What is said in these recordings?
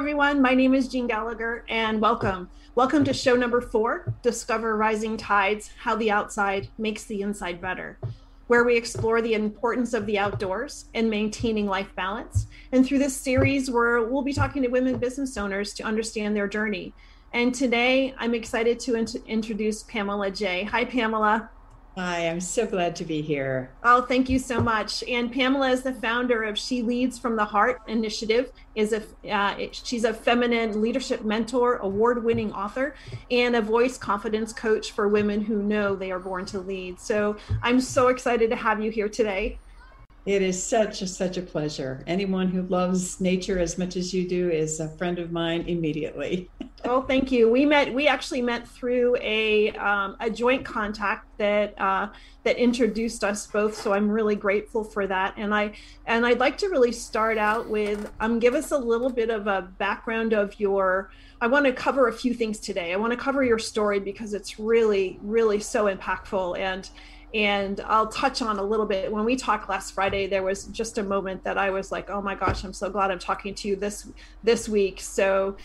everyone. My name is Jean Gallagher, and welcome. Welcome to show number four Discover Rising Tides How the Outside Makes the Inside Better, where we explore the importance of the outdoors and maintaining life balance. And through this series, where we'll be talking to women business owners to understand their journey. And today, I'm excited to int- introduce Pamela Jay. Hi, Pamela. Hi, I'm so glad to be here. Oh, thank you so much. And Pamela is the founder of She Leads from the Heart initiative. Is a uh, she's a feminine leadership mentor, award-winning author, and a voice confidence coach for women who know they are born to lead. So I'm so excited to have you here today. It is such a such a pleasure. Anyone who loves nature as much as you do is a friend of mine immediately. oh, thank you. We met. We actually met through a um, a joint contact that uh, that introduced us both. So I'm really grateful for that. And I and I'd like to really start out with um, give us a little bit of a background of your. I want to cover a few things today. I want to cover your story because it's really really so impactful and and I'll touch on a little bit. When we talked last Friday, there was just a moment that I was like, "Oh my gosh, I'm so glad I'm talking to you this this week." So,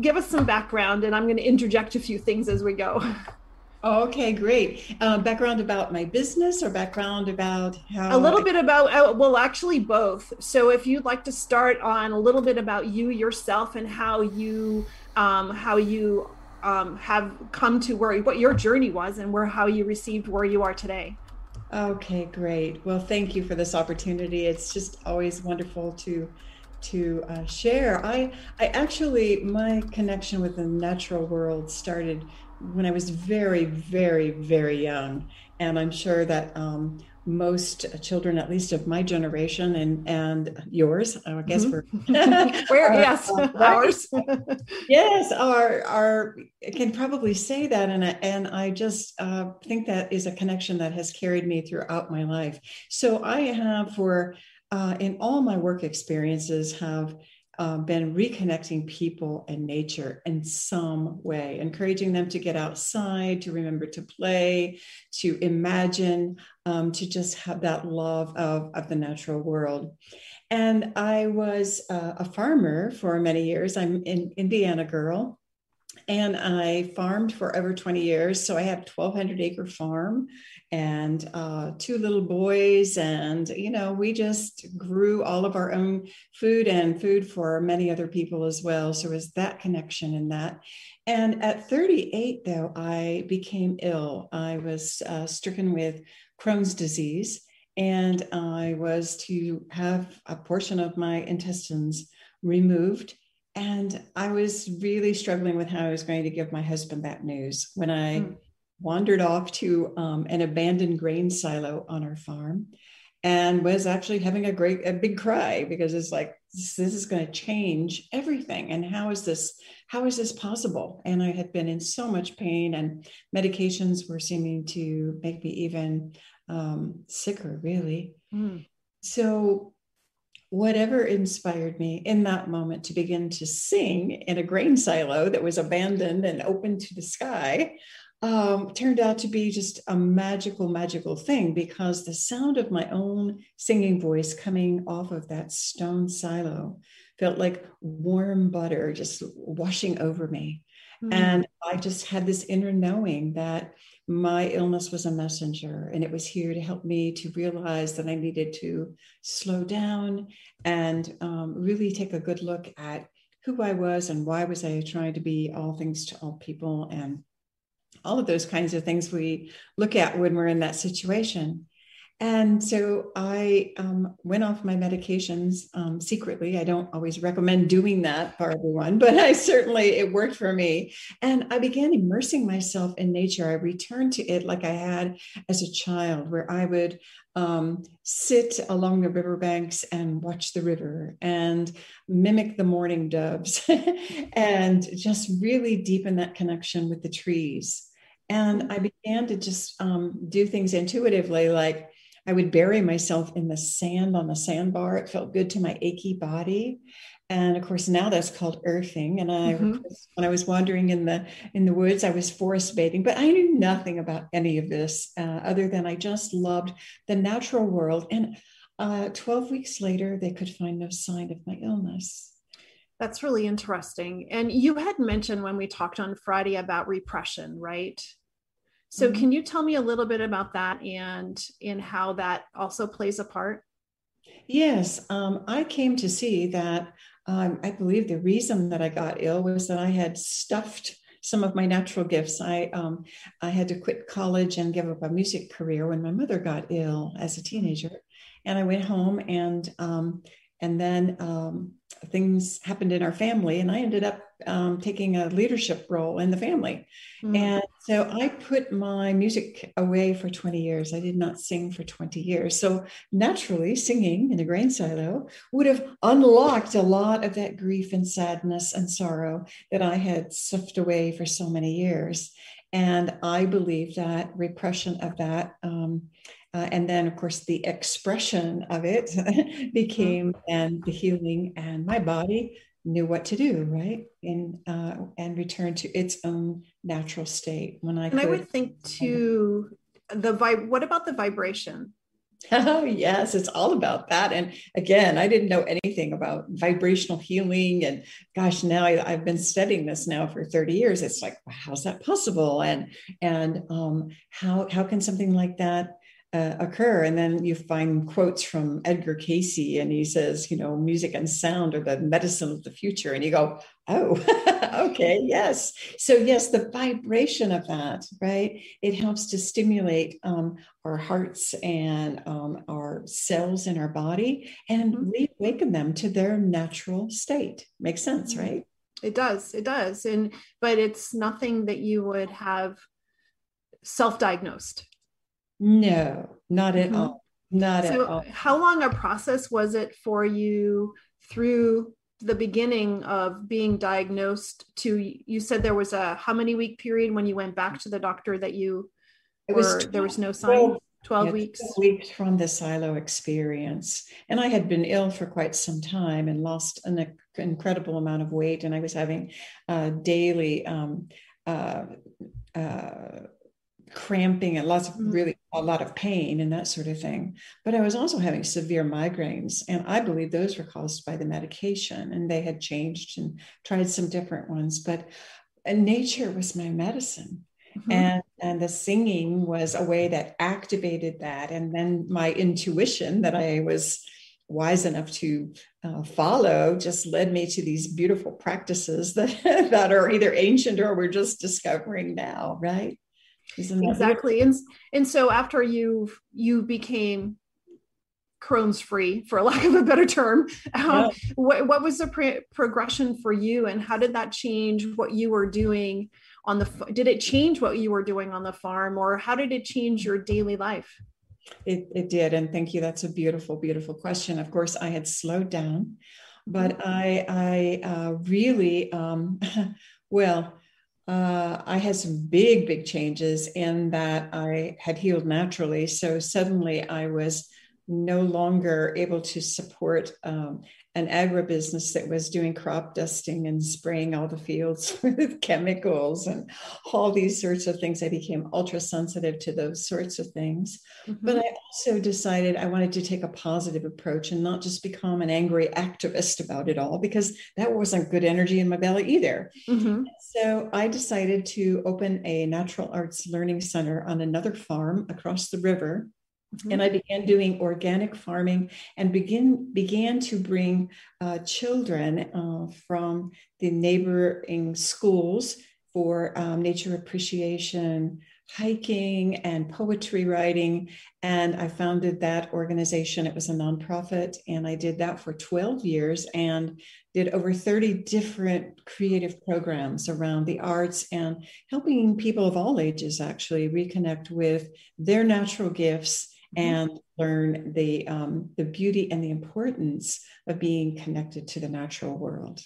give us some background, and I'm going to interject a few things as we go. Okay, great. Uh, background about my business or background about how? A little I... bit about, uh, well, actually both. So if you'd like to start on a little bit about you yourself and how you, um, how you um, have come to where what your journey was and where how you received where you are today. Okay, great. Well, thank you for this opportunity. It's just always wonderful to to uh, share. I I actually my connection with the natural world started when I was very very very young, and I'm sure that um, most children, at least of my generation and and yours, I guess mm-hmm. we're where uh, yes uh, ours yes are are can probably say that and I, and I just uh, think that is a connection that has carried me throughout my life. So I have for uh, in all my work experiences have um, been reconnecting people and nature in some way, encouraging them to get outside, to remember to play, to imagine, um, to just have that love of, of the natural world. And I was uh, a farmer for many years. I'm an Indiana girl and I farmed for over 20 years. So I had a 1,200 acre farm and uh, two little boys. And, you know, we just grew all of our own food and food for many other people as well. So it was that connection in that. And at 38, though, I became ill. I was uh, stricken with Crohn's disease. And I was to have a portion of my intestines removed and I was really struggling with how I was going to give my husband that news when I mm. Wandered off to um, an abandoned grain silo on our farm and was actually having a great, a big cry because it's like, this, this is going to change everything. And how is this, how is this possible? And I had been in so much pain and medications were seeming to make me even um, sicker, really. Mm. So whatever inspired me in that moment to begin to sing in a grain silo that was abandoned and open to the sky um, turned out to be just a magical, magical thing because the sound of my own singing voice coming off of that stone silo felt like warm butter just washing over me. Mm-hmm. And I just had this inner knowing that my illness was a messenger and it was here to help me to realize that I needed to slow down and um, really take a good look at who I was and why was I trying to be all things to all people and all of those kinds of things we look at when we're in that situation. And so I um, went off my medications um, secretly. I don't always recommend doing that for everyone, but I certainly, it worked for me. And I began immersing myself in nature. I returned to it like I had as a child, where I would um, sit along the riverbanks and watch the river and mimic the mourning doves and just really deepen that connection with the trees. And I began to just um, do things intuitively, like I would bury myself in the sand on the sandbar. It felt good to my achy body. And of course, now that's called earthing. And I, mm-hmm. when I was wandering in the in the woods, I was forest bathing. But I knew nothing about any of this, uh, other than I just loved the natural world. And uh, twelve weeks later, they could find no sign of my illness. That's really interesting. And you had mentioned when we talked on Friday about repression, right? So mm-hmm. can you tell me a little bit about that and in how that also plays a part? Yes, um, I came to see that um, I believe the reason that I got ill was that I had stuffed some of my natural gifts. I um, I had to quit college and give up a music career when my mother got ill as a teenager, and I went home and um, and then um, things happened in our family and i ended up um, taking a leadership role in the family. Mm-hmm. and so i put my music away for 20 years. I did not sing for 20 years. So naturally singing in the grain silo would have unlocked a lot of that grief and sadness and sorrow that i had stuffed away for so many years. And i believe that repression of that um, uh, and then, of course, the expression of it became and the healing, and my body knew what to do, right? And uh, and return to its own natural state when I. And could. I would think to the vibe. What about the vibration? Oh yes, it's all about that. And again, I didn't know anything about vibrational healing. And gosh, now I, have been studying this now for 30 years. It's like, how's that possible? And and um, how how can something like that uh, occur. And then you find quotes from Edgar Cayce, and he says, you know, music and sound are the medicine of the future. And you go, oh, okay, yes. So, yes, the vibration of that, right? It helps to stimulate um, our hearts and um, our cells in our body and mm-hmm. reawaken them to their natural state. Makes sense, mm-hmm. right? It does. It does. And, but it's nothing that you would have self diagnosed no, not at mm-hmm. all. Not so at all. How long a process was it for you through the beginning of being diagnosed to you said there was a how many week period when you went back to the doctor that you it was 12, there was no sign 12 yeah, weeks 12 weeks from the silo experience and i had been ill for quite some time and lost an incredible amount of weight and i was having uh, daily um, uh, uh, cramping and lots of mm-hmm. really a lot of pain and that sort of thing. But I was also having severe migraines, and I believe those were caused by the medication, and they had changed and tried some different ones. But nature was my medicine. Mm-hmm. And and the singing was a way that activated that, and then my intuition that I was wise enough to uh, follow just led me to these beautiful practices that that are either ancient or we're just discovering now, right? Exactly and and so after you you became Crohn's free, for lack of a better term. Um, yeah. what, what was the pre- progression for you, and how did that change what you were doing on the? Did it change what you were doing on the farm, or how did it change your daily life? It, it did, and thank you. That's a beautiful, beautiful question. Of course, I had slowed down, but mm-hmm. I I uh, really um, well uh, I had some big, big changes in that I had healed naturally. So suddenly I was no longer able to support um, an agribusiness that was doing crop dusting and spraying all the fields with chemicals and all these sorts of things. I became ultra sensitive to those sorts of things. Mm-hmm. But I also decided I wanted to take a positive approach and not just become an angry activist about it all, because that wasn't good energy in my belly either. Mm-hmm. So I decided to open a natural arts learning center on another farm across the river Mm-hmm. And I began doing organic farming and begin began to bring uh, children uh, from the neighboring schools for um, nature appreciation, hiking, and poetry writing. And I founded that organization. It was a nonprofit, and I did that for 12 years and did over 30 different creative programs around the arts and helping people of all ages actually reconnect with their natural gifts Mm-hmm. And learn the um, the beauty and the importance of being connected to the natural world.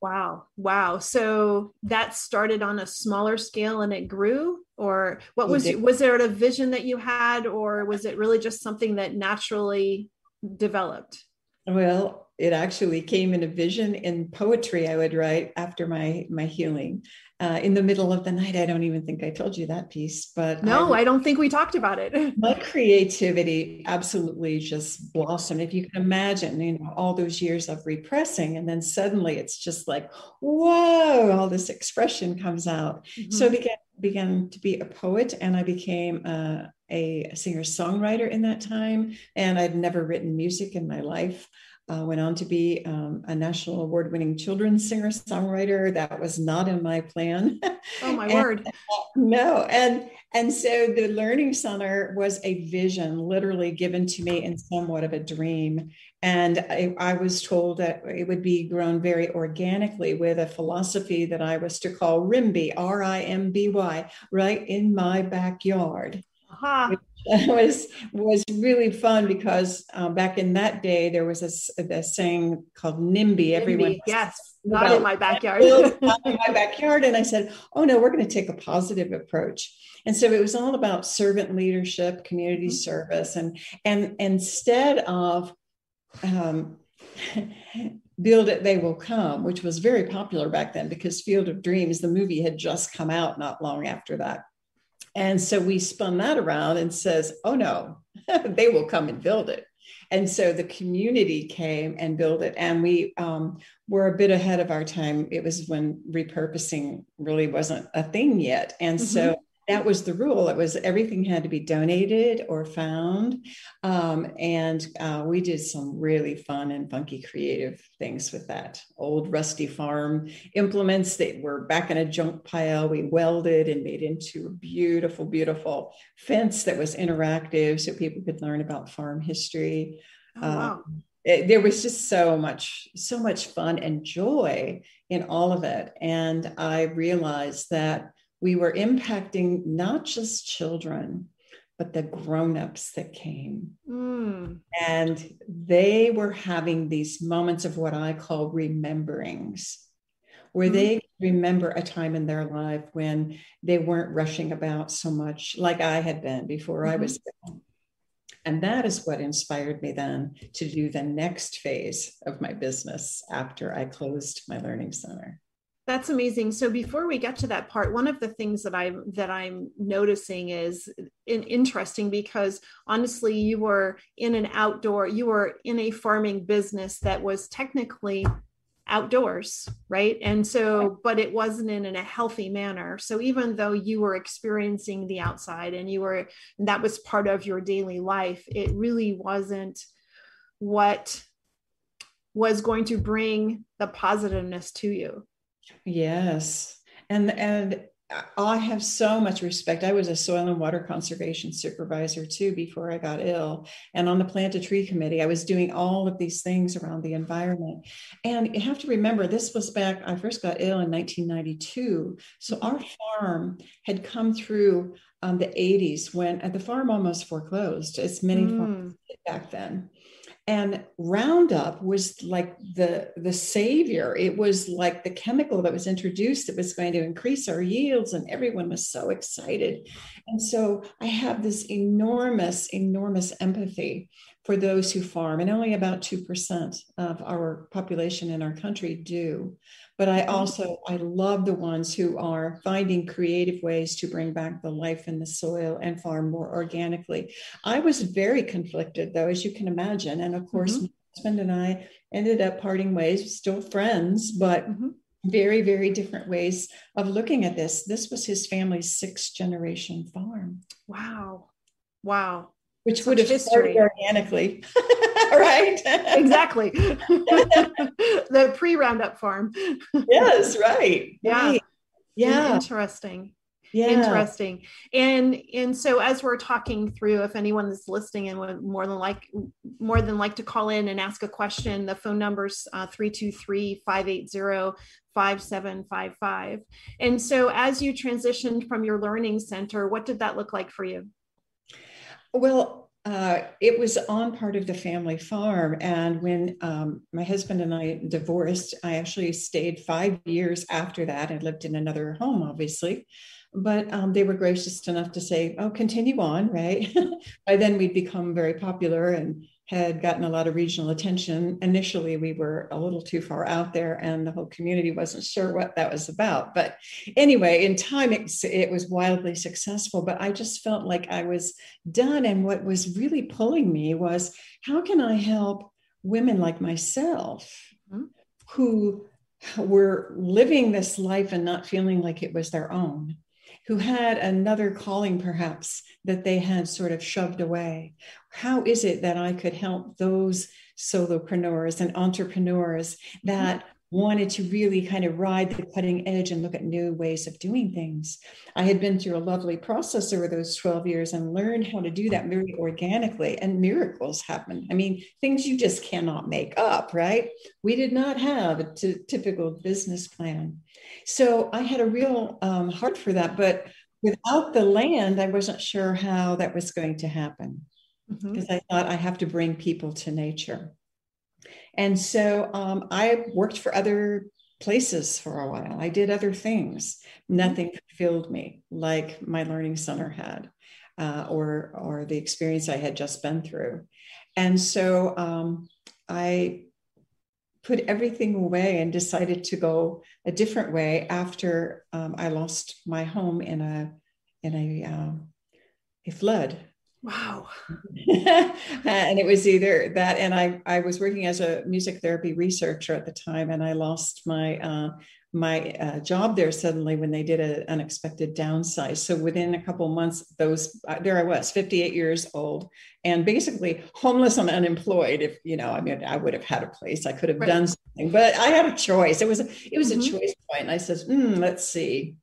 Wow. Wow. So that started on a smaller scale and it grew or what was was there a vision that you had or was it really just something that naturally developed? Well, it actually came in a vision in poetry I would write after my my healing. Uh, in the middle of the night. I don't even think I told you that piece, but no, I, I don't think we talked about it. my creativity absolutely just blossomed. If you can imagine, you know, all those years of repressing, and then suddenly it's just like, whoa, all this expression comes out. Mm-hmm. So I began began to be a poet, and I became a, a singer songwriter in that time. And I'd never written music in my life uh, went on to be um, a national award winning children's singer songwriter. That was not in my plan. Oh, my and, word. no. And, and so the Learning Center was a vision literally given to me in somewhat of a dream. And I, I was told that it would be grown very organically with a philosophy that I was to call RIMBY, R I M B Y, right in my backyard. Uh-huh. was was really fun because um, back in that day there was a, a saying called NIMBY. Everyone, NIMBY, yes, not in my backyard. not in my backyard, and I said, "Oh no, we're going to take a positive approach." And so it was all about servant leadership, community mm-hmm. service, and and instead of um, build it they will come which was very popular back then because field of dreams the movie had just come out not long after that and so we spun that around and says, oh no, they will come and build it. And so the community came and built it. And we um, were a bit ahead of our time. It was when repurposing really wasn't a thing yet. And mm-hmm. so that was the rule. It was everything had to be donated or found. Um, and uh, we did some really fun and funky creative things with that. Old rusty farm implements that were back in a junk pile, we welded and made into a beautiful, beautiful fence that was interactive so people could learn about farm history. Oh, wow. Um, it, there was just so much so much fun and joy in all of it and i realized that we were impacting not just children, but the grown-ups that came. Mm. And they were having these moments of what I call rememberings, where mm. they remember a time in their life when they weren't rushing about so much like I had been before mm-hmm. I was born. And that is what inspired me then to do the next phase of my business after I closed my learning center. That's amazing. So before we get to that part, one of the things that I'm that I'm noticing is in, interesting because honestly, you were in an outdoor, you were in a farming business that was technically outdoors, right? And so, but it wasn't in, in a healthy manner. So even though you were experiencing the outside and you were that was part of your daily life, it really wasn't what was going to bring the positiveness to you Yes. And and I have so much respect. I was a soil and water conservation supervisor too before I got ill. And on the plant a tree committee, I was doing all of these things around the environment. And you have to remember, this was back, I first got ill in 1992. So our farm had come through um, the 80s when uh, the farm almost foreclosed, as many mm. farms did back then and roundup was like the the savior. It was like the chemical that was introduced that was going to increase our yields and everyone was so excited. And so i have this enormous enormous empathy for those who farm and only about 2% of our population in our country do but I mm-hmm. also I love the ones who are finding creative ways to bring back the life in the soil and farm more organically. I was very conflicted though, as you can imagine, and of course, mm-hmm. my husband and I ended up parting ways, still friends, but. Mm-hmm. Very, very different ways of looking at this. This was his family's sixth generation farm. Wow. Wow which would have history. started organically, right? exactly. the pre-roundup farm. yes, right. Yeah. Right. Yeah. Interesting. Yeah. Interesting. And and so as we're talking through, if anyone is listening and would more than like more than like to call in and ask a question, the phone number's uh, 323-580-5755. And so as you transitioned from your learning center, what did that look like for you? Well, uh, it was on part of the family farm. And when um, my husband and I divorced, I actually stayed five years after that. and lived in another home, obviously. but um, they were gracious enough to say, "Oh, continue on." Right. By then, we'd become very popular and had gotten a lot of regional attention. Initially, we were a little too far out there, and the whole community wasn't sure what that was about. But anyway, in time, it, it was wildly successful. But I just felt like I was done. And what was really pulling me was how can I help women like myself mm-hmm. who were living this life and not feeling like it was their own? Who had another calling perhaps that they had sort of shoved away. How is it that I could help those solopreneurs and entrepreneurs mm-hmm. that wanted to really kind of ride the cutting edge and look at new ways of doing things. I had been through a lovely process over those 12 years and learned how to do that very organically, and miracles happen. I mean, things you just cannot make up, right? We did not have a t- typical business plan. So I had a real um, heart for that, but without the land, I wasn't sure how that was going to happen because mm-hmm. I thought I have to bring people to nature. And so um, I worked for other places for a while. I did other things. Nothing fulfilled me like my learning center had, uh, or or the experience I had just been through. And so um, I put everything away and decided to go a different way after um, I lost my home in a in a um, a flood Wow. and it was either that, and I, I was working as a music therapy researcher at the time, and I lost my uh, my uh, job there suddenly when they did an unexpected downsize. So within a couple months, those uh, there I was, 58 years old, and basically homeless and unemployed. If you know, I mean, I would have had a place, I could have right. done something, but I had a choice. It was a, it was mm-hmm. a choice point, and I said, mm, let's see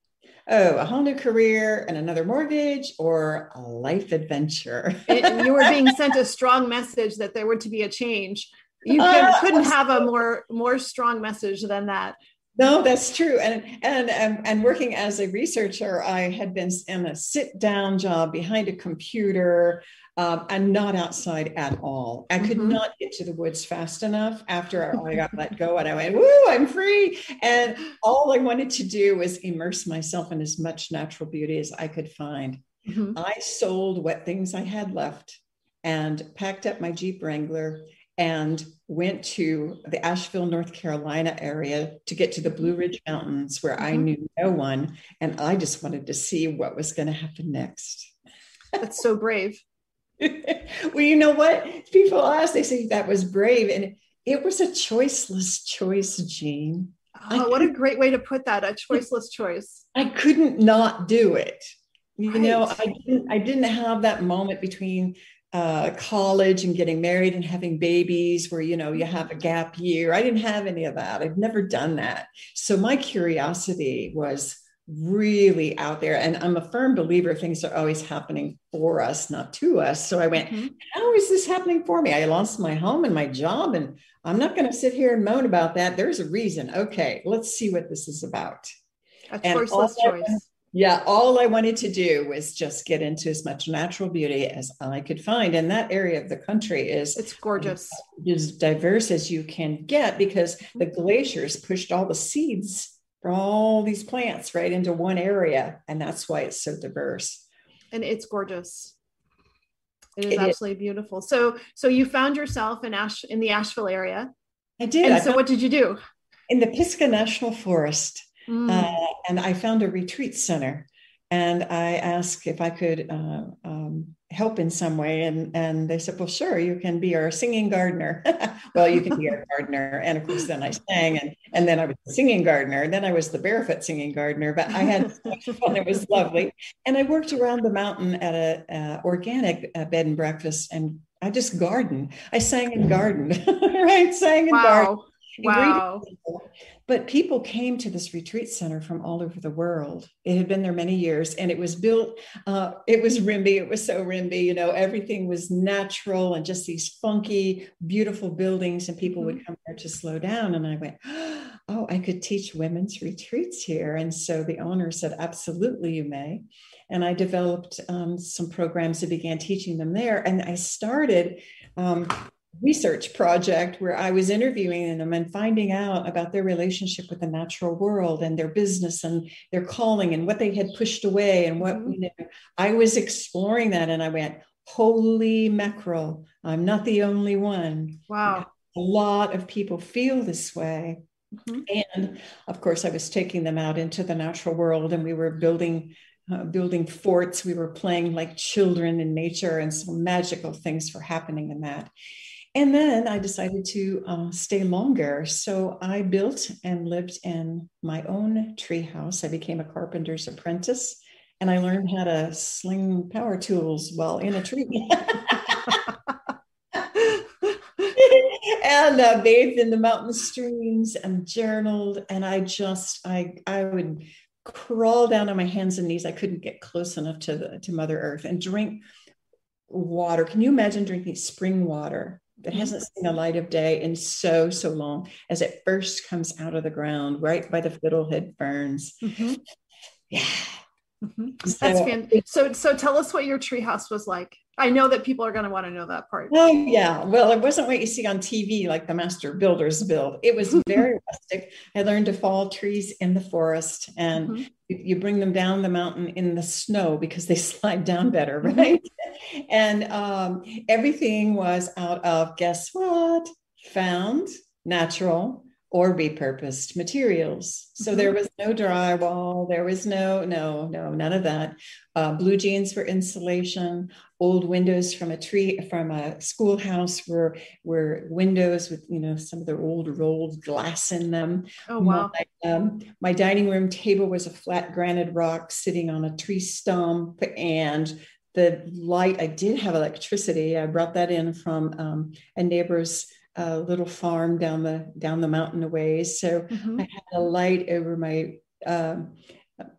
oh, a whole new career and another mortgage or a life adventure. and you were being sent a strong message that there were to be a change. You uh, couldn't have a more more strong message than that. No, that's true. And, and and and working as a researcher, I had been in a sit down job behind a computer um, and not outside at all. I could mm-hmm. not get to the woods fast enough after I got let go, and I went, "Woo, I'm free!" And all I wanted to do was immerse myself in as much natural beauty as I could find. Mm-hmm. I sold what things I had left and packed up my Jeep Wrangler and went to the Asheville, North Carolina area to get to the Blue Ridge Mountains where mm-hmm. I knew no one. And I just wanted to see what was going to happen next. That's so brave. well, you know what? People ask, they say that was brave. And it was a choiceless choice, Jean. Oh, what a great way to put that a choiceless choice. I couldn't not do it. You right. know, I didn't, I didn't have that moment between uh, college and getting married and having babies where, you know, you have a gap year. I didn't have any of that. I've never done that. So my curiosity was really out there. And I'm a firm believer things are always happening for us, not to us. So I went, mm-hmm. How is this happening for me? I lost my home and my job, and I'm not going to sit here and moan about that. There's a reason. Okay, let's see what this is about. A choiceless choice. yeah, all I wanted to do was just get into as much natural beauty as I could find. And that area of the country is it's gorgeous. As diverse as you can get because the mm-hmm. glaciers pushed all the seeds all these plants right into one area. And that's why it's so diverse. And it's gorgeous. It is it absolutely is. beautiful. So, so you found yourself in Ash in the Asheville area. I did. And I so, what did you do? In the Pisgah National Forest, mm. uh, and I found a retreat center, and I asked if I could uh, um, help in some way and and they said well sure you can be our singing gardener. Well you can be our gardener and of course then i sang and and then i was the singing gardener and then i was the barefoot singing gardener but i had so much fun it was lovely. And i worked around the mountain at a uh, organic uh, bed and breakfast and i just gardened. I sang and gardened right? Sang and wow. gardened wow but people came to this retreat center from all over the world. It had been there many years and it was built, uh, it was RIMBY. It was so RIMBY, you know, everything was natural and just these funky, beautiful buildings. And people mm-hmm. would come there to slow down. And I went, oh, I could teach women's retreats here. And so the owner said, absolutely, you may. And I developed um, some programs and began teaching them there. And I started. Um, research project where I was interviewing them and finding out about their relationship with the natural world and their business and their calling and what they had pushed away and what mm-hmm. you know, I was exploring that and I went, holy mackerel, I'm not the only one. Wow. A lot of people feel this way. Mm-hmm. And of course, I was taking them out into the natural world and we were building uh, building forts. We were playing like children in nature, and some magical things were happening in that. And then I decided to uh, stay longer. So I built and lived in my own treehouse. I became a carpenter's apprentice and I learned how to sling power tools while in a tree. and uh, bathed in the mountain streams and journaled. And I just, I, I would crawl down on my hands and knees. I couldn't get close enough to the, to Mother Earth and drink water. Can you imagine drinking spring water? That hasn't seen the light of day in so so long as it first comes out of the ground right by the fiddlehead ferns mm-hmm. yeah mm-hmm. so, that's fan- so so tell us what your treehouse was like I know that people are going to want to know that part. Oh yeah, well, it wasn't what you see on TV like the master builders build. It was very rustic. I learned to fall trees in the forest, and mm-hmm. you bring them down the mountain in the snow because they slide down better, mm-hmm. right? And um, everything was out of guess what? Found natural or repurposed materials. So mm-hmm. there was no drywall, there was no, no, no, none of that. Uh, blue jeans for insulation. Old windows from a tree from a schoolhouse were were windows with you know some of the old rolled glass in them. Oh wow! My, um, my dining room table was a flat granite rock sitting on a tree stump, and the light. I did have electricity. I brought that in from um, a neighbor's a little farm down the down the mountain a ways. So mm-hmm. I had a light over my um,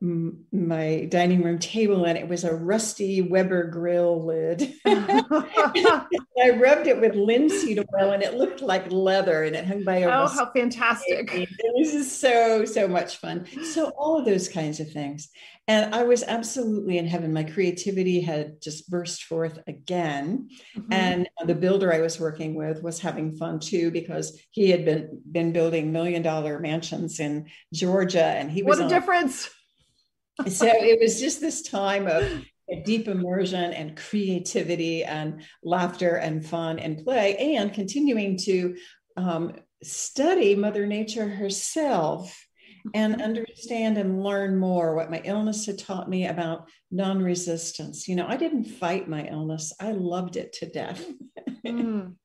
my dining room table and it was a rusty Weber grill lid. I rubbed it with linseed oil and it looked like leather and it hung by a Oh, how fantastic. It was just so, so much fun. So all of those kinds of things. And I was absolutely in heaven. My creativity had just burst forth again. Mm-hmm. And the builder I was working with was having fun too, because he had been been building million dollar mansions in Georgia and he was What a difference so it was just this time of deep immersion and creativity and laughter and fun and play and continuing to um, study mother nature herself and mm-hmm. understand and learn more what my illness had taught me about non-resistance you know i didn't fight my illness i loved it to death mm.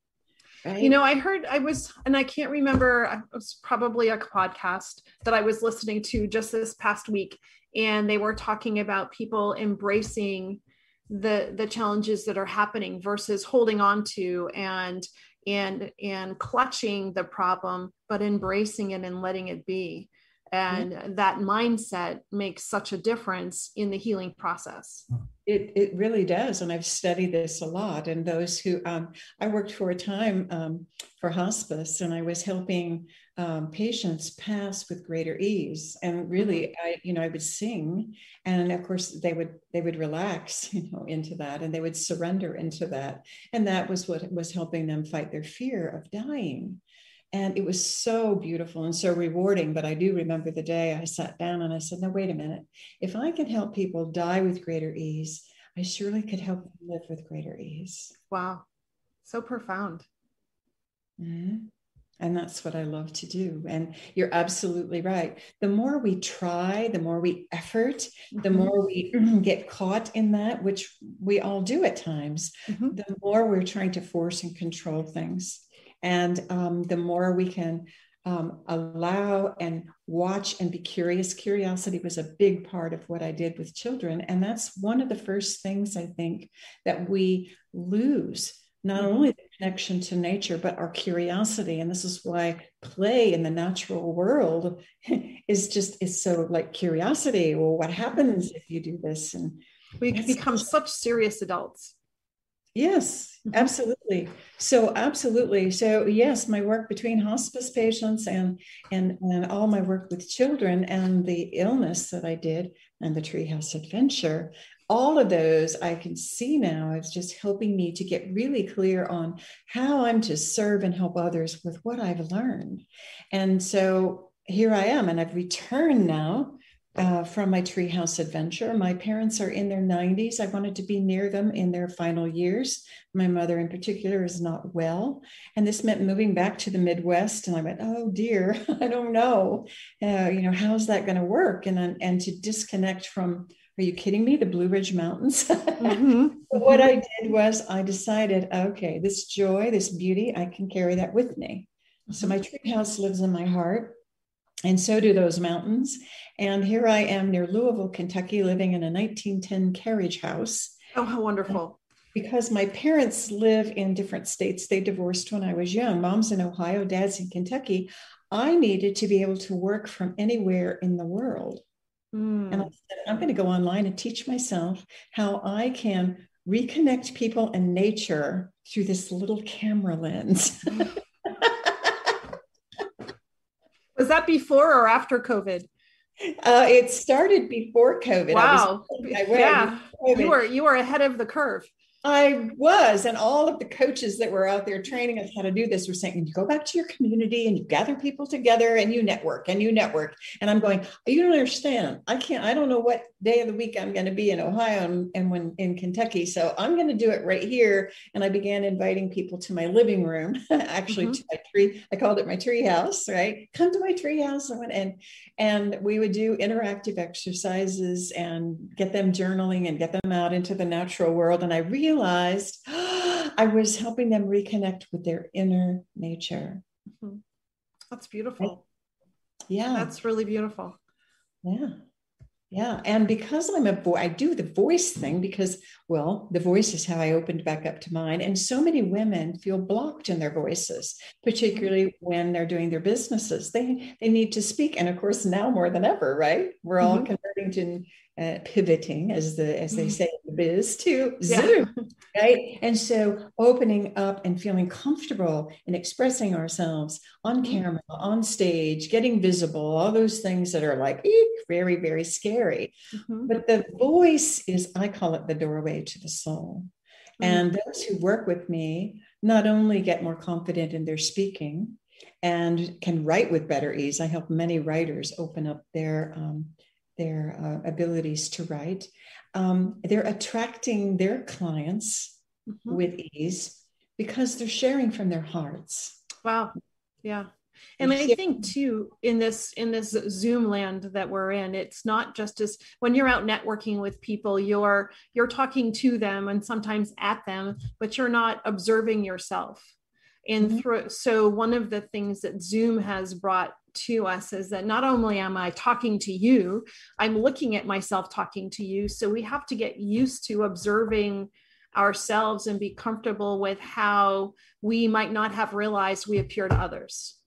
Right. You know, I heard I was, and I can't remember, it was probably a podcast that I was listening to just this past week and they were talking about people embracing the the challenges that are happening versus holding on to and and and clutching the problem but embracing it and letting it be and mm-hmm. that mindset makes such a difference in the healing process it, it really does and i've studied this a lot and those who um, i worked for a time um, for hospice and i was helping um, patients pass with greater ease and really mm-hmm. i you know i would sing and of course they would they would relax you know into that and they would surrender into that and that was what was helping them fight their fear of dying and it was so beautiful and so rewarding. But I do remember the day I sat down and I said, no, wait a minute. If I can help people die with greater ease, I surely could help them live with greater ease. Wow. So profound. Mm-hmm. And that's what I love to do. And you're absolutely right. The more we try, the more we effort, the mm-hmm. more we get caught in that, which we all do at times, mm-hmm. the more we're trying to force and control things. And um, the more we can um, allow and watch and be curious, curiosity was a big part of what I did with children. And that's one of the first things I think that we lose not only the connection to nature, but our curiosity. And this is why play in the natural world is just is so like curiosity. Well, what happens if you do this? And we become such serious adults. Yes, mm-hmm. absolutely. So absolutely. So yes, my work between hospice patients and and and all my work with children and the illness that I did and the treehouse adventure all of those I can see now is just helping me to get really clear on how I'm to serve and help others with what I've learned. And so here I am, and I've returned now uh, from my treehouse adventure. My parents are in their 90s. I wanted to be near them in their final years. My mother, in particular, is not well. And this meant moving back to the Midwest. And I went, oh dear, I don't know. Uh, you know, how's that going to work? And, and to disconnect from, are you kidding me? The Blue Ridge Mountains. mm-hmm. what I did was I decided, okay, this joy, this beauty, I can carry that with me. So my treehouse lives in my heart and so do those mountains. And here I am near Louisville, Kentucky, living in a 1910 carriage house. Oh, how wonderful. Because my parents live in different states. They divorced when I was young. Mom's in Ohio, dad's in Kentucky. I needed to be able to work from anywhere in the world. Mm. And I said, I'm going to go online and teach myself how I can reconnect people and nature through this little camera lens. Was that before or after COVID? Uh, it started before COVID. Wow. yeah. COVID. You were you were ahead of the curve. I was, and all of the coaches that were out there training us how to do this were saying, you go back to your community and you gather people together and you network and you network. And I'm going, you don't understand. I can't, I don't know what day of the week I'm going to be in Ohio and, and when in Kentucky. So I'm going to do it right here. And I began inviting people to my living room, actually mm-hmm. to my tree. I called it my tree house, right? Come to my tree house. I went in and we would do interactive exercises and get them journaling and get them out into the natural world. And I realized I was helping them reconnect with their inner nature. Mm-hmm. That's beautiful. Yeah. That's really beautiful. Yeah. Yeah. And because I'm a boy, I do the voice thing because, well, the voice is how I opened back up to mine. And so many women feel blocked in their voices, particularly when they're doing their businesses. They they need to speak. And of course, now more than ever, right? We're all mm-hmm. To uh, pivoting, as the as they mm-hmm. say in the biz, to yeah. Zoom, right? And so opening up and feeling comfortable in expressing ourselves on mm-hmm. camera, on stage, getting visible, all those things that are like eek, very very scary. Mm-hmm. But the voice is, I call it the doorway to the soul. Mm-hmm. And those who work with me not only get more confident in their speaking and can write with better ease. I help many writers open up their um, their uh, abilities to write. Um, they're attracting their clients mm-hmm. with ease because they're sharing from their hearts. Wow. Yeah. And I think too in this in this Zoom land that we're in, it's not just as when you're out networking with people, you're you're talking to them and sometimes at them, but you're not observing yourself. And mm-hmm. through so one of the things that Zoom has brought to us is that not only am I talking to you, I'm looking at myself talking to you. So we have to get used to observing ourselves and be comfortable with how we might not have realized we appear to others.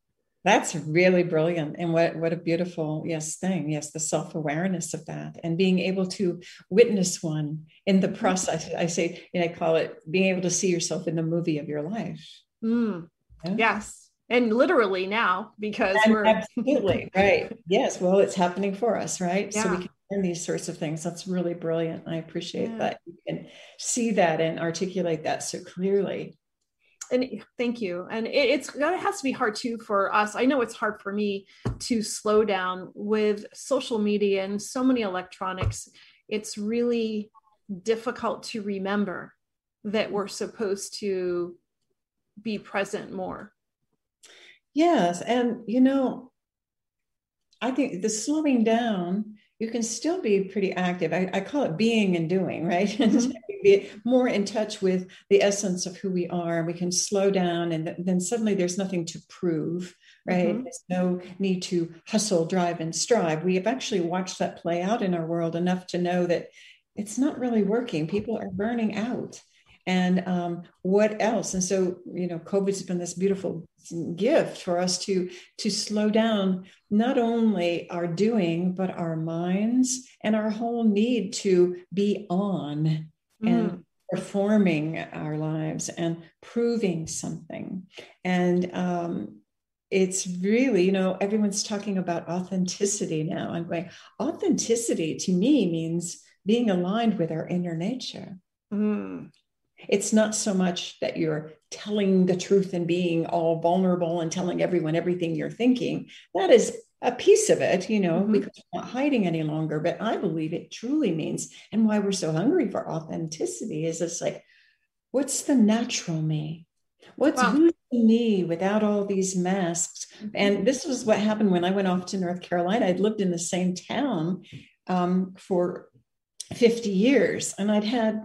That's really brilliant. And what, what a beautiful, yes, thing. Yes, the self awareness of that and being able to witness one in the process. I say, and I call it being able to see yourself in the movie of your life. Mm. Yeah. Yes and literally now because and we're absolutely right. Yes well it's happening for us right? Yeah. so we can learn these sorts of things. That's really brilliant. I appreciate yeah. that you can see that and articulate that so clearly. And thank you. And it, it's it has to be hard too for us. I know it's hard for me to slow down with social media and so many electronics. It's really difficult to remember that we're supposed to be present more Yes. And, you know, I think the slowing down, you can still be pretty active. I, I call it being and doing, right? Mm-hmm. be more in touch with the essence of who we are. We can slow down, and th- then suddenly there's nothing to prove, right? Mm-hmm. There's no need to hustle, drive, and strive. We have actually watched that play out in our world enough to know that it's not really working. People are burning out and um, what else and so you know covid's been this beautiful gift for us to to slow down not only our doing but our minds and our whole need to be on mm. and performing our lives and proving something and um, it's really you know everyone's talking about authenticity now i'm going authenticity to me means being aligned with our inner nature. Mm. It's not so much that you're telling the truth and being all vulnerable and telling everyone everything you're thinking. That is a piece of it, you know, mm-hmm. because we're not hiding any longer. But I believe it truly means, and why we're so hungry for authenticity is it's like, what's the natural me? What's wow. who's me without all these masks? Mm-hmm. And this was what happened when I went off to North Carolina. I'd lived in the same town um, for 50 years and I'd had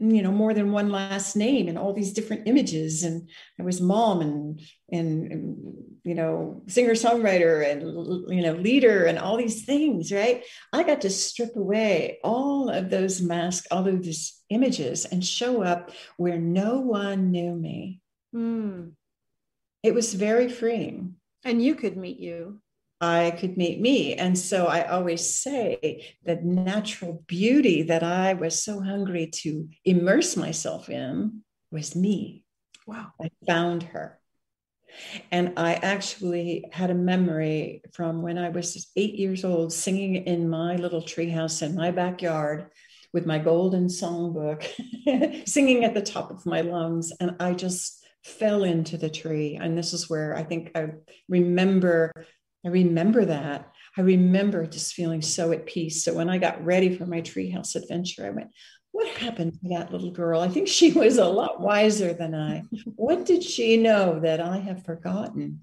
you know more than one last name and all these different images. And i was mom and, and and, you know singer songwriter and you know leader and all these things right? I got to strip away all of those masks all of these images and show up where no one knew me. Mm. it was very freeing. And you could meet you I could meet me. And so I always say that natural beauty that I was so hungry to immerse myself in was me. Wow. I found her. And I actually had a memory from when I was eight years old, singing in my little treehouse in my backyard with my golden songbook, singing at the top of my lungs. And I just fell into the tree. And this is where I think I remember I remember that. I remember just feeling so at peace. So when I got ready for my treehouse adventure, I went, What happened to that little girl? I think she was a lot wiser than I. What did she know that I have forgotten?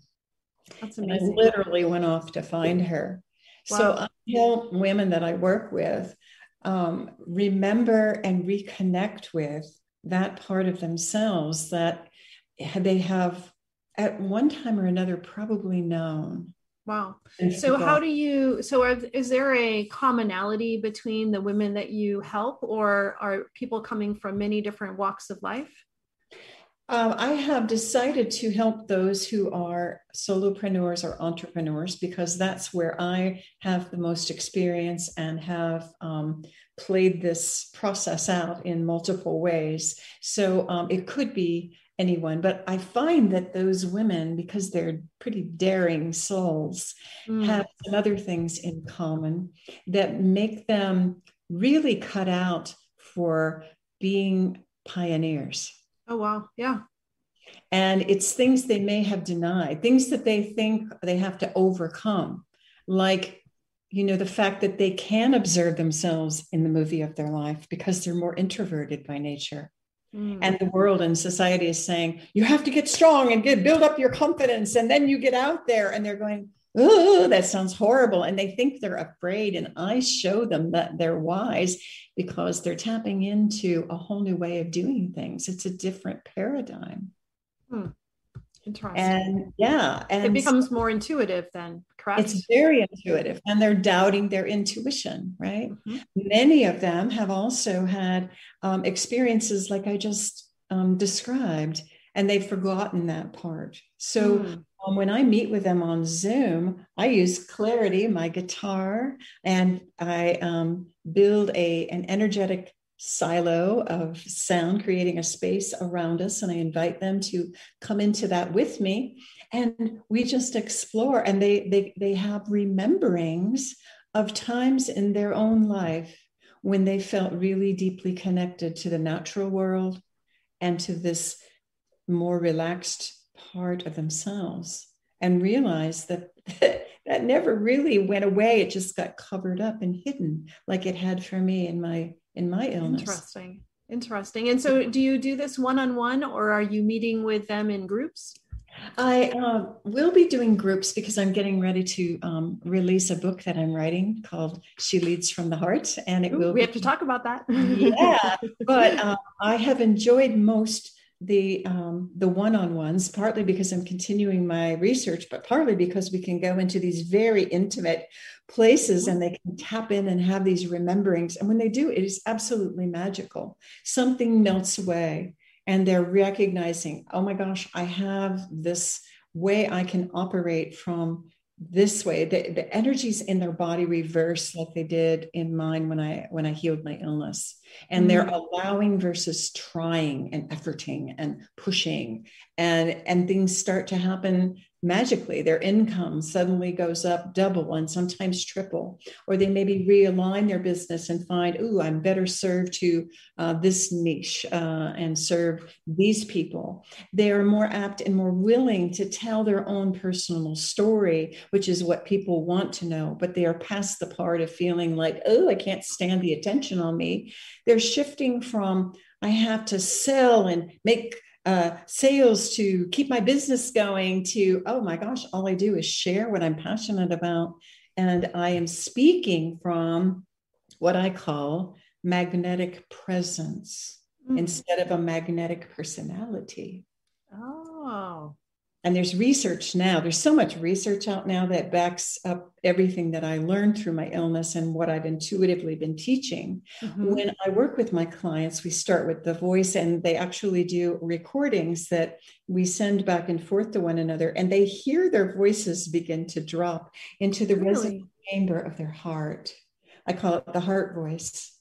That's amazing. And I literally went off to find her. Wow. So I help women that I work with um, remember and reconnect with that part of themselves that they have at one time or another probably known Wow. So how do you so are, is there a commonality between the women that you help or are people coming from many different walks of life? Um, I have decided to help those who are solopreneurs or entrepreneurs because that's where I have the most experience and have um, played this process out in multiple ways. So um, it could be anyone. But I find that those women, because they're pretty daring souls, mm. have some other things in common that make them really cut out for being pioneers. Oh, wow. Yeah. And it's things they may have denied, things that they think they have to overcome, like you know the fact that they can observe themselves in the movie of their life because they're more introverted by nature Mm. And the world and society is saying, you have to get strong and get build up your confidence. And then you get out there and they're going, oh, that sounds horrible. And they think they're afraid. And I show them that they're wise because they're tapping into a whole new way of doing things. It's a different paradigm. Hmm. Interesting. And yeah, and it becomes more intuitive then, correct? It's very intuitive, and they're doubting their intuition, right? Mm-hmm. Many of them have also had um, experiences like I just um, described, and they've forgotten that part. So mm. um, when I meet with them on Zoom, I use clarity, my guitar, and I um, build a an energetic silo of sound, creating a space around us. And I invite them to come into that with me. And we just explore, and they, they, they have rememberings of times in their own life when they felt really deeply connected to the natural world and to this more relaxed part of themselves and realize that that never really went away it just got covered up and hidden like it had for me in my in my illness. Interesting. Interesting. And so, do you do this one on one or are you meeting with them in groups? I uh, will be doing groups because I'm getting ready to um, release a book that I'm writing called "She Leads from the Heart," and it Ooh, will. We have to talk about that. yeah, but uh, I have enjoyed most the um, the one-on-ones partly because i'm continuing my research but partly because we can go into these very intimate places and they can tap in and have these rememberings. And when they do it is absolutely magical. Something melts away and they're recognizing oh my gosh i have this way i can operate from this way. The, the energies in their body reverse like they did in mine when i when i healed my illness and they're allowing versus trying and efforting and pushing. And and things start to happen magically. Their income suddenly goes up double and sometimes triple. Or they maybe realign their business and find oh i'm better served to uh, this niche uh, and serve these people. They are more apt and more willing to tell their own personal story which is what people want to know. But they are past the part of feeling like oh i can't stand the attention on me they're shifting from I have to sell and make uh, sales to keep my business going to, oh my gosh, all I do is share what I'm passionate about. And I am speaking from what I call magnetic presence mm. instead of a magnetic personality. Oh, and there's research now there's so much research out now that backs up everything that i learned through my illness and what i've intuitively been teaching mm-hmm. when i work with my clients we start with the voice and they actually do recordings that we send back and forth to one another and they hear their voices begin to drop into the really? resonant chamber of their heart i call it the heart voice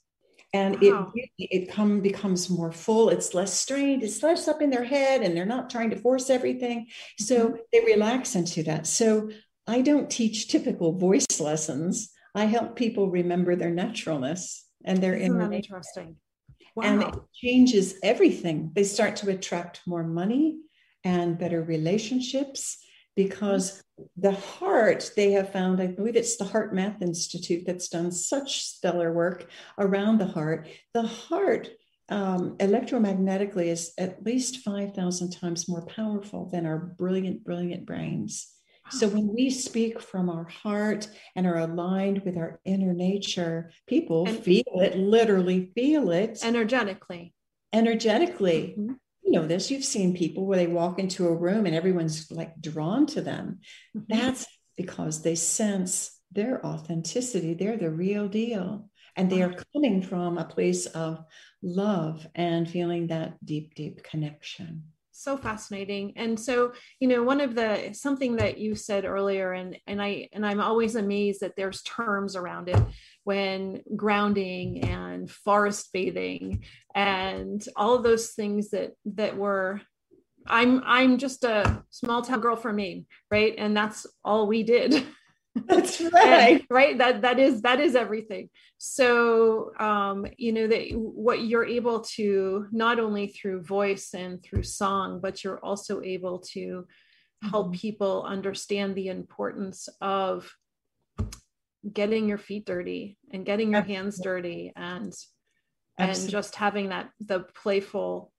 and wow. it it come becomes more full. It's less strained. It's less up in their head and they're not trying to force everything. So mm-hmm. they relax into that. So i don't teach typical voice lessons. I help people remember their naturalness and their Isn't inner interesting? Wow. and it changes everything. They start to attract more money and better relationships because the heart they have found i believe it's the HeartMath Institute that's done such stellar work around the heart. The heart um, electromagnetically is at least 5000 times more powerful than our brilliant brilliant brains. So when we speak from our heart and are aligned with our inner nature people and feel it literally feel it. Energetically. Energetically. Mm-hmm know this you've seen people where they walk into a room and everyone's like drawn to them. Mm-hmm. that's because they sense their authenticity. They're the real deal. And they are coming from a place of love and feeling that deep deep connection so fascinating. And so you know one of the something that you said earlier and and i and i'm always amazed that there's terms around it when grounding and forest bathing and all of those things that that were i'm i'm just a small town girl from maine right? And that's all we did that's right and, right that that is that is everything so um you know that what you're able to not only through voice and through song but you're also able to help mm-hmm. people understand the importance of getting your feet dirty and getting your hands dirty and Absolutely. and just having that the playful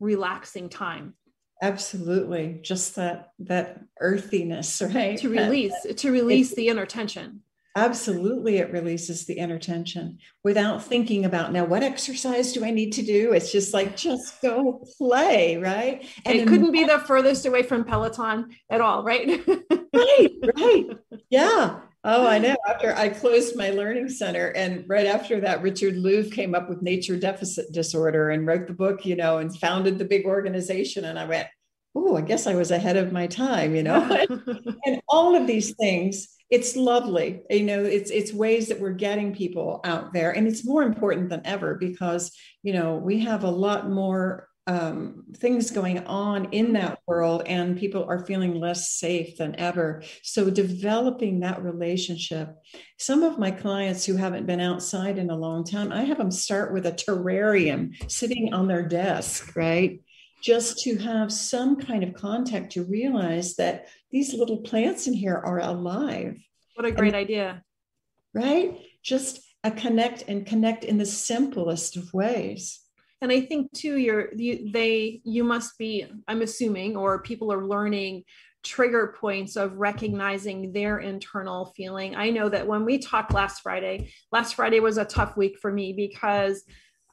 relaxing time absolutely. Just that that earthiness right? To release that, to release the inner tension. Absolutely it releases the inner tension without thinking about now what exercise do i need to do? It's just like just go play right? And it couldn't be the furthest away from peloton at all right? Right right. Yeah Oh, I know. After I closed my learning center, and right after that, Richard Louv came up with nature deficit disorder and wrote the book, you know, and founded the big organization. And I went, oh, I guess I was ahead of my time, you know. and all of these things, it's lovely. You know, it's it's ways that we're getting people out there, and it's more important than ever because you know we have a lot more um, things going on in that world, and people are feeling less safe than ever. So, developing that relationship. Some of my clients who haven't been outside in a long time, I have them start with a terrarium sitting on their desk, right? Just to have some kind of contact to realize that these little plants in here are alive. What a great and, idea. Right? Just a connect and connect in the simplest of ways and i think too you're you, they you must be i'm assuming or people are learning trigger points of recognizing their internal feeling. I know that when we talked last friday last friday was a tough week for me because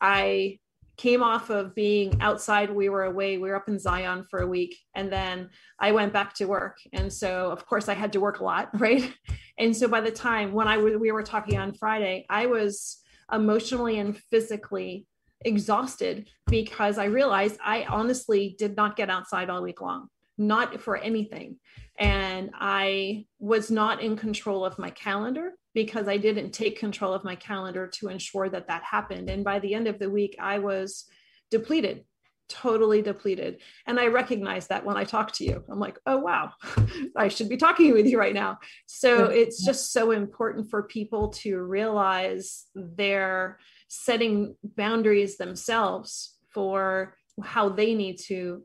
i came off of being outside. We were away. We were up in zion for a week and then i went back to work. And so of course i had to work a lot right? And so by the time when i we were talking on friday i was emotionally and physically exhausted because I realized I honestly did not get outside all week long. not for anything. And I was not in control of my calendar because I didn't take control of my calendar to ensure that that happened. And by the end of the week, I was depleted, totally depleted. And I recognize that when I talk to you. I'm like, oh, wow, I should be talking with you right now. So it's just so important for people to realize they're setting boundaries themselves for how they need to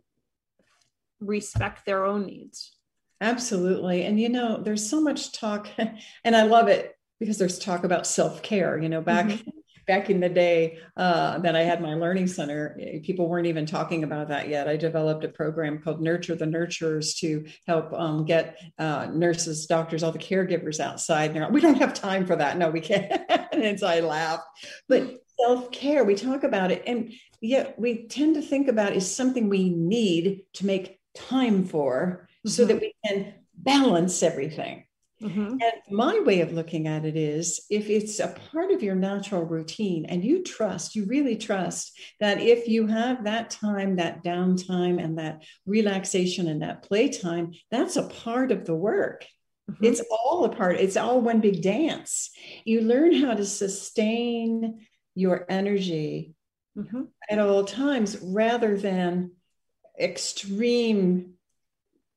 respect their own needs. Absolutely. And you know, there's so much talk, and I love it because there's talk about self-care. You know, back mm-hmm. Back in the day uh, that I had my learning center, eh, people weren't even talking about that yet. I developed a program called Nurture the Nurturers to help um, get uh, nurses, doctors, all the caregivers outside. And like, we don't have time for that. No, we can't. and so I laugh. But self-care, we talk about it, and yet we tend to think about is something we need to make time for mm-hmm. so that we can balance everything. Mm-hmm. And my way of looking at it is if it's a part of your natural routine and you trust, you really trust that if you have that time, that downtime, and that relaxation and that playtime, that's a part of the work. Mm-hmm. It's all a part, it's all one big dance. You learn how to sustain your energy mm-hmm. at all times rather than extreme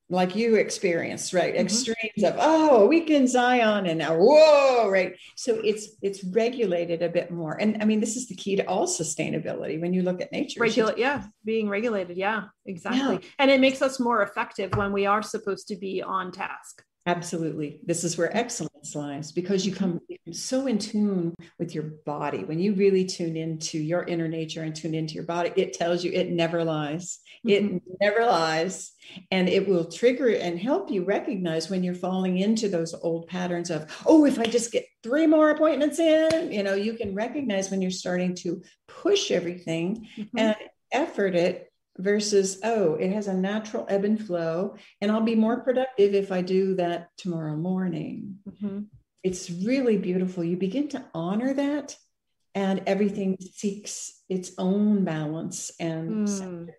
like you experienced right? Mm-hmm. extremes of oh weekend zion and now whoa right? So it's it's regulated a bit more. And i mean this is the key to all sustainability when you look at nature. Regulate yeah being regulated. Yeah exactly. Yeah. and it makes us more effective when we are supposed to be on task Absolutely. This is where excellence lies because you come so in tune with your body. When you really tune into your inner nature and tune into your body, it tells you it never lies. Mm-hmm. It never lies. And it will trigger and help you recognize when you're falling into those old patterns of, oh, if I just get three more appointments in, you know, you can recognize when you're starting to push everything mm-hmm. and effort it versus oh it has a natural ebb and flow and i'll be more productive if i do that tomorrow morning. Mm-hmm. it's really beautiful. You begin to honor that and everything seeks its own balance and mm.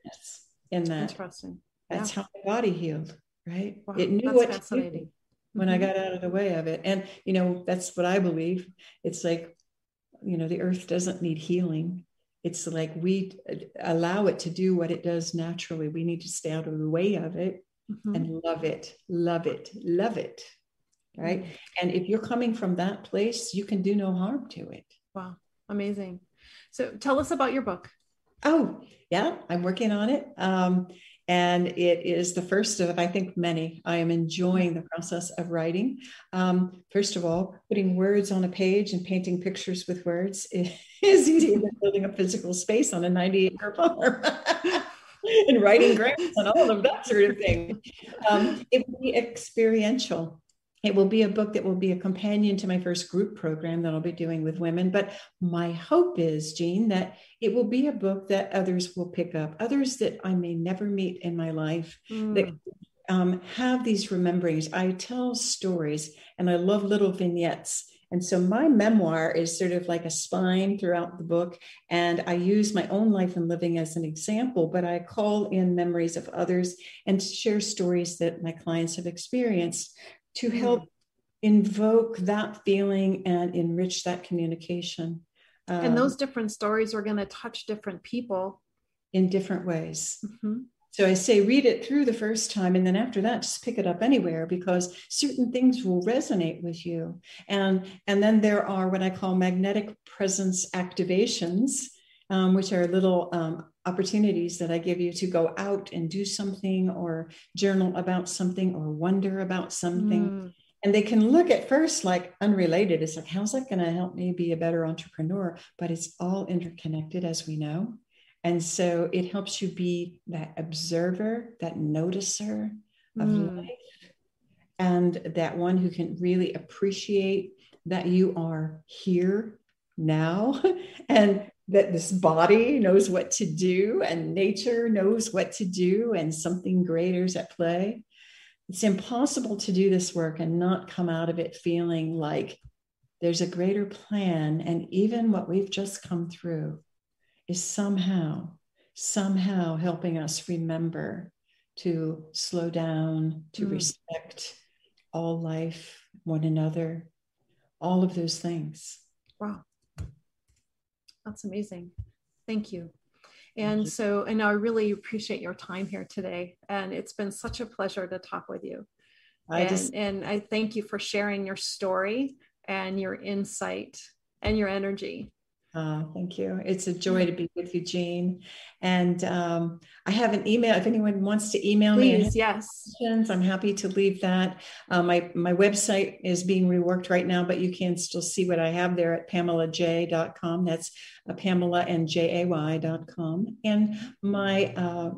in that. Interesting. That's yeah. how my body healed right? Wow, it knew what to do when mm-hmm. i got out of the way of it. And you know that's what i believe. It's like you know the earth doesn't need healing it's like we allow it to do what it does naturally. We need to stay out of the way of it mm-hmm. and love it, love it, love it. Right. Mm-hmm. And if you're coming from that place, you can do no harm to it. Wow. Amazing. So tell us about your book. Oh, yeah, I'm working on it. Um, and it is the first of, I think, many. I am enjoying the process of writing. Um, first of all, putting words on a page and painting pictures with words is easier than building a physical space on a 90 acre farm. and writing grants and all of that sort of thing. Um, it would be experiential. It will be a book that will be a companion to my first group program that I'll be doing with women. But my hope is, Jean, that it will be a book that others will pick up, others that I may never meet in my life mm. that um, have these rememberings. I tell stories and I love little vignettes. And so my memoir is sort of like a spine throughout the book. And I use my own life and living as an example, but I call in memories of others and share stories that my clients have experienced to hmm. help invoke that feeling and enrich that communication. Um, and those different stories are going to touch different people in different ways. Mm-hmm. So I say read it through the first time, and then after that, just pick it up anywhere because certain things will resonate with you. And and then there are what I call magnetic presence activations, um, which are little um, opportunities that I give you to go out and do something or journal about something or wonder about something. Mm. And they can look at first like unrelated. It's like, how's that going to help me be a better entrepreneur? But it's all interconnected, as we know. And so it helps you be that observer, that noticer of mm. life, and that one who can really appreciate that you are here now and that this body knows what to do and nature knows what to do and something greater is at play. It's impossible to do this work and not come out of it feeling like there's a greater plan. And even what we've just come through is somehow, somehow helping us remember to slow down, to mm. respect all life, one another, all of those things. Wow. That's amazing. Thank you. And you. so, and I really appreciate your time here today. And it's been such a pleasure to talk with you. I and, just, and I thank you for sharing your story and your insight and your energy. Uh, thank you. It's a joy to be with you, Jean. And um, I have an email. If anyone wants to email Please, me, yes, questions, I'm happy to leave that. Uh, my my website is being reworked right now, but you can still see what I have there at pamelajay.com. That's uh, Pamela and J A Y.com. And my uh,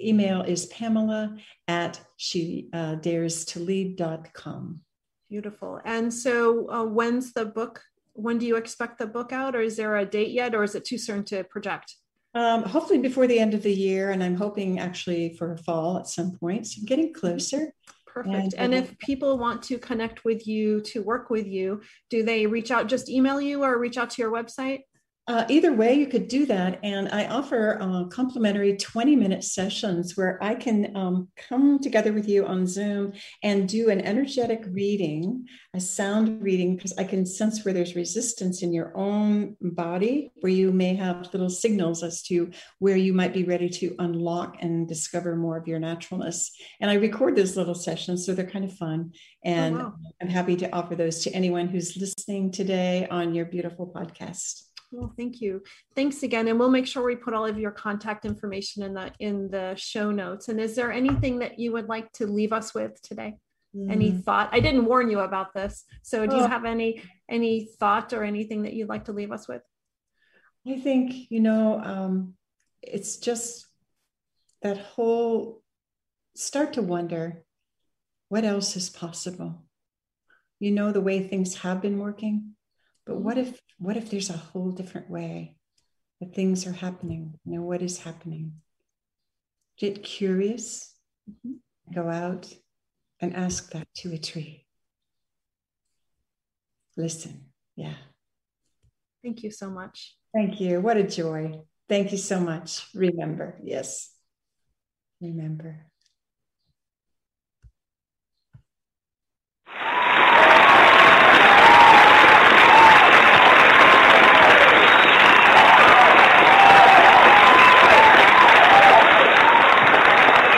email is Pamela at she uh, dares to lead.com. Beautiful. And so, uh, when's the book when do you expect the book out or is there a date yet or is it too soon to project? Um, hopefully before the end of the year and i'm hoping actually for fall at some point so I'm getting closer. Perfect. And, and if people want to connect with you to work with you do they reach out just email you or reach out to your website uh, either way, you could do that. And I offer uh, complimentary 20 minute sessions where I can um, come together with you on Zoom and do an energetic reading, a sound reading, because I can sense where there's resistance in your own body, where you may have little signals as to where you might be ready to unlock and discover more of your naturalness. And I record those little sessions, so they're kind of fun. And oh, wow. I'm happy to offer those to anyone who's listening today on your beautiful podcast. Well, thank you. Thanks again. And we'll make sure we put all of your contact information in the in the show notes. And is there anything that you would like to leave us with today? Mm. Any thought? I didn't warn you about this. So do oh. you have any any thought or anything that you'd like to leave us with? I think, you know, um, it's just that whole start to wonder what else is possible. You know the way things have been working but what if what if there's a whole different way that things are happening? You know, what is happening? Get curious, mm-hmm. go out and ask that to a tree. Listen. Yeah. Thank you so much. Thank you. What a joy. Thank you so much. Remember, yes. Remember.